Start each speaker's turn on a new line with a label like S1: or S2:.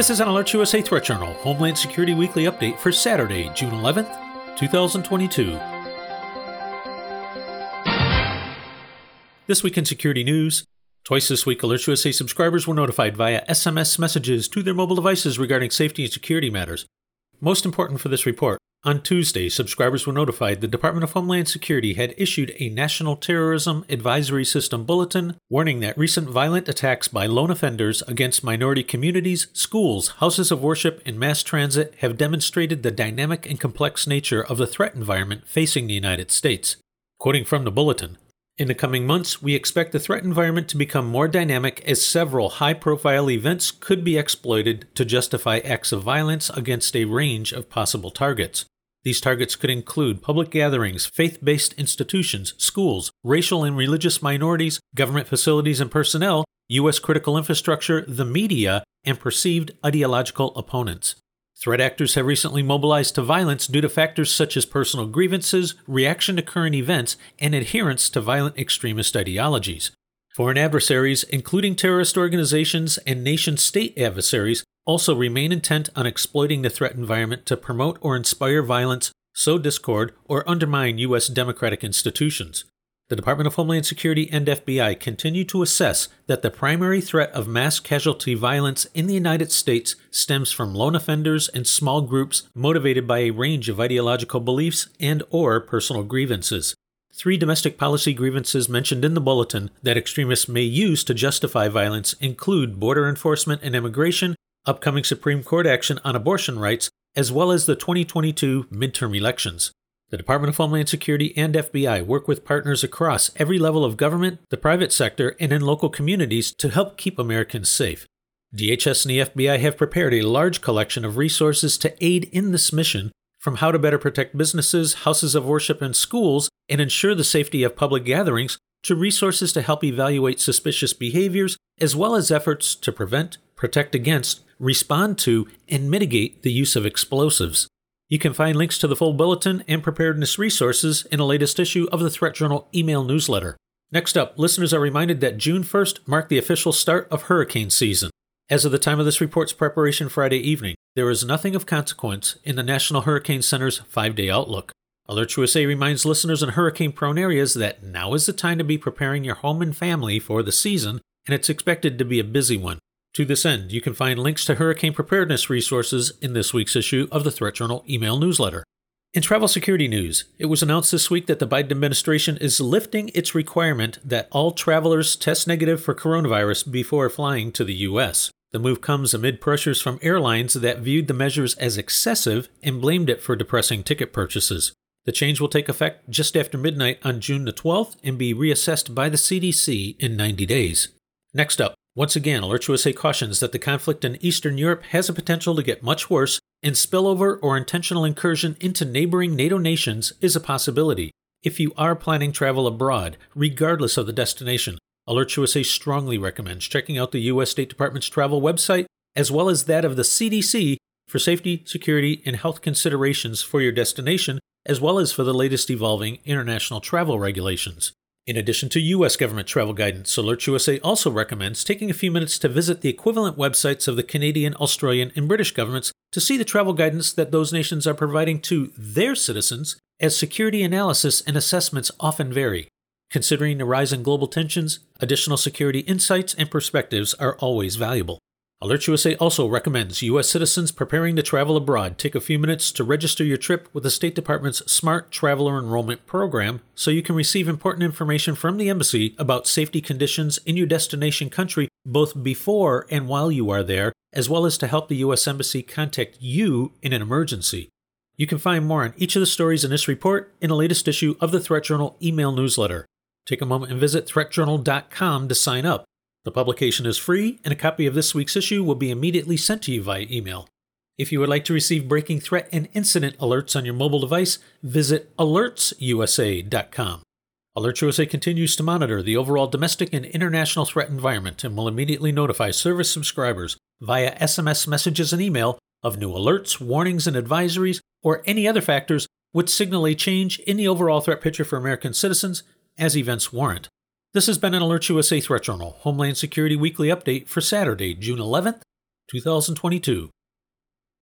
S1: This is an AlertsUSA Threat Journal Homeland Security Weekly Update for Saturday, June 11th, 2022. This week in security news, twice this week AlertsUSA subscribers were notified via SMS messages to their mobile devices regarding safety and security matters. Most important for this report, on Tuesday, subscribers were notified the Department of Homeland Security had issued a National Terrorism Advisory System bulletin warning that recent violent attacks by lone offenders against minority communities, schools, houses of worship, and mass transit have demonstrated the dynamic and complex nature of the threat environment facing the United States. Quoting from the bulletin, in the coming months, we expect the threat environment to become more dynamic as several high profile events could be exploited to justify acts of violence against a range of possible targets. These targets could include public gatherings, faith based institutions, schools, racial and religious minorities, government facilities and personnel, U.S. critical infrastructure, the media, and perceived ideological opponents. Threat actors have recently mobilized to violence due to factors such as personal grievances, reaction to current events, and adherence to violent extremist ideologies. Foreign adversaries, including terrorist organizations and nation state adversaries, also remain intent on exploiting the threat environment to promote or inspire violence, sow discord, or undermine U.S. democratic institutions. The Department of Homeland Security and FBI continue to assess that the primary threat of mass casualty violence in the United States stems from lone offenders and small groups motivated by a range of ideological beliefs and or personal grievances. Three domestic policy grievances mentioned in the bulletin that extremists may use to justify violence include border enforcement and immigration, upcoming Supreme Court action on abortion rights, as well as the 2022 midterm elections. The Department of Homeland Security and FBI work with partners across every level of government, the private sector, and in local communities to help keep Americans safe. DHS and the FBI have prepared a large collection of resources to aid in this mission, from how to better protect businesses, houses of worship, and schools, and ensure the safety of public gatherings, to resources to help evaluate suspicious behaviors, as well as efforts to prevent, protect against, respond to, and mitigate the use of explosives. You can find links to the full bulletin and preparedness resources in the latest issue of the Threat Journal email newsletter. Next up, listeners are reminded that June 1st marked the official start of hurricane season. As of the time of this report's preparation Friday evening, there is nothing of consequence in the National Hurricane Center's five day outlook. AlertsUSA reminds listeners in hurricane prone areas that now is the time to be preparing your home and family for the season, and it's expected to be a busy one. To this end, you can find links to hurricane preparedness resources in this week's issue of the Threat Journal email newsletter. In travel security news, it was announced this week that the Biden administration is lifting its requirement that all travelers test negative for coronavirus before flying to the U.S. The move comes amid pressures from airlines that viewed the measures as excessive and blamed it for depressing ticket purchases. The change will take effect just after midnight on June the 12th and be reassessed by the CDC in 90 days. Next up, once again, AlertsUSA cautions that the conflict in Eastern Europe has a potential to get much worse, and spillover or intentional incursion into neighboring NATO nations is a possibility. If you are planning travel abroad, regardless of the destination, AlertsUSA strongly recommends checking out the U.S. State Department's travel website, as well as that of the CDC, for safety, security, and health considerations for your destination, as well as for the latest evolving international travel regulations. In addition to U.S. government travel guidance, AlertsUSA also recommends taking a few minutes to visit the equivalent websites of the Canadian, Australian, and British governments to see the travel guidance that those nations are providing to their citizens, as security analysis and assessments often vary. Considering the rise in global tensions, additional security insights and perspectives are always valuable. AlertsUSA also recommends U.S. citizens preparing to travel abroad take a few minutes to register your trip with the State Department's Smart Traveler Enrollment Program so you can receive important information from the Embassy about safety conditions in your destination country both before and while you are there, as well as to help the U.S. Embassy contact you in an emergency. You can find more on each of the stories in this report in the latest issue of the Threat Journal email newsletter. Take a moment and visit threatjournal.com to sign up. The publication is free, and a copy of this week's issue will be immediately sent to you via email. If you would like to receive breaking threat and incident alerts on your mobile device, visit alertsusa.com. AlertsUSA continues to monitor the overall domestic and international threat environment and will immediately notify service subscribers via SMS messages and email of new alerts, warnings, and advisories, or any other factors which signal a change in the overall threat picture for American citizens as events warrant. This has been an AlertsUSA Threat Journal Homeland Security Weekly Update for Saturday, June 11th, 2022.